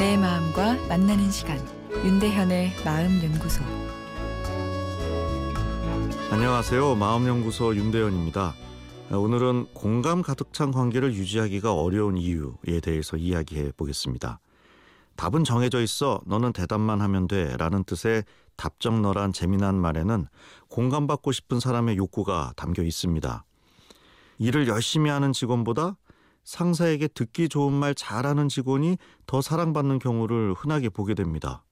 내 마음과 만나는 시간 윤대현의 마음 연구소 안녕하세요. 마음 연구소 윤대현입니다. 오늘은 공감 가득 찬 관계를 유지하기가 어려운 이유에 대해서 이야기해 보겠습니다. 답은 정해져 있어 너는 대답만 하면 돼 라는 뜻의 답정너란 재미난 말에는 공감받고 싶은 사람의 욕구가 담겨 있습니다. 일을 열심히 하는 직원보다 상사에게 듣기 좋은 말 잘하는 직원이 더 사랑받는 경우를 흔하게 보게 됩니다.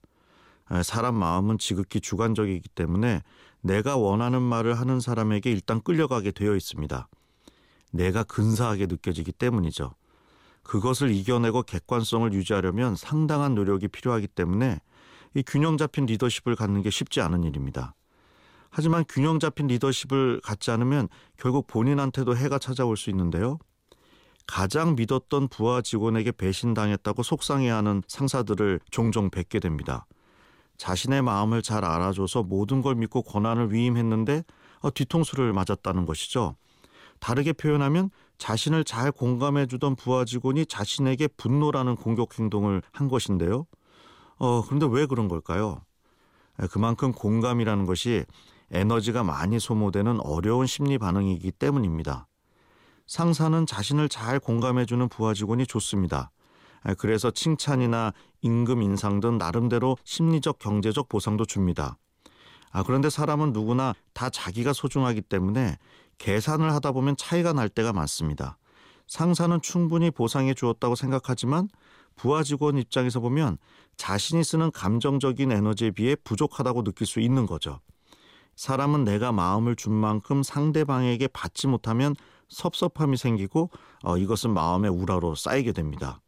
사람 마음은 지극히 주관적이기 때문에 내가 원하는 말을 하는 사람에게 일단 끌려가게 되어 있습니다. 내가 근사하게 느껴지기 때문이죠. 그것을 이겨내고 객관성을 유지하려면 상당한 노력이 필요하기 때문에 이 균형 잡힌 리더십을 갖는 게 쉽지 않은 일입니다. 하지만 균형 잡힌 리더십을 갖지 않으면 결국 본인한테도 해가 찾아올 수 있는데요. 가장 믿었던 부하 직원에게 배신당했다고 속상해하는 상사들을 종종 뵙게 됩니다. 자신의 마음을 잘 알아줘서 모든 걸 믿고 권한을 위임했는데 어, 뒤통수를 맞았다는 것이죠. 다르게 표현하면 자신을 잘 공감해 주던 부하 직원이 자신에게 분노라는 공격 행동을 한 것인데요. 어, 그런데 왜 그런 걸까요? 그만큼 공감이라는 것이 에너지가 많이 소모되는 어려운 심리 반응이기 때문입니다. 상사는 자신을 잘 공감해주는 부하 직원이 좋습니다. 그래서 칭찬이나 임금 인상 등 나름대로 심리적 경제적 보상도 줍니다. 아, 그런데 사람은 누구나 다 자기가 소중하기 때문에 계산을 하다 보면 차이가 날 때가 많습니다. 상사는 충분히 보상해 주었다고 생각하지만 부하 직원 입장에서 보면 자신이 쓰는 감정적인 에너지에 비해 부족하다고 느낄 수 있는 거죠. 사람은 내가 마음을 준 만큼 상대방에게 받지 못하면 섭섭함이 생기고 어, 이것은 마음의 우라로 쌓이게 됩니다.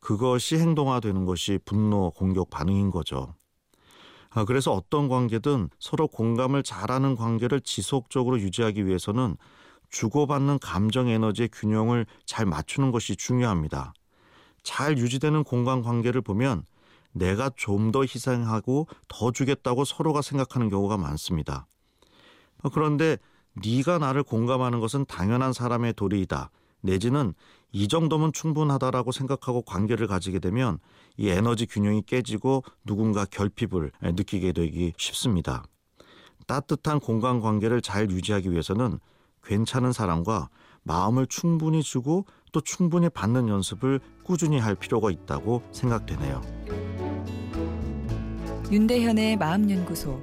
그것이 행동화되는 것이 분노, 공격 반응인 거죠. 아, 그래서 어떤 관계든 서로 공감을 잘하는 관계를 지속적으로 유지하기 위해서는 주고받는 감정 에너지의 균형을 잘 맞추는 것이 중요합니다. 잘 유지되는 공감 관계를 보면 내가 좀 더 희생하고 더 주겠다고 서로가 생각하는 경우가 많습니다. 아, 그런데 네가 나를 공감하는 것은 당연한 사람의 도리이다. 내지는 이 정도면 충분하다라고 생각하고 관계를 가지게 되면 이 에너지 균형이 깨지고 누군가 결핍을 느끼게 되기 쉽습니다. 따뜻한 공간 관계를 잘 유지하기 위해서는 괜찮은 사람과 마음을 충분히 주고 또 충분히 받는 연습을 꾸준히 할 필요가 있다고 생각되네요. 윤대현의 마음연구소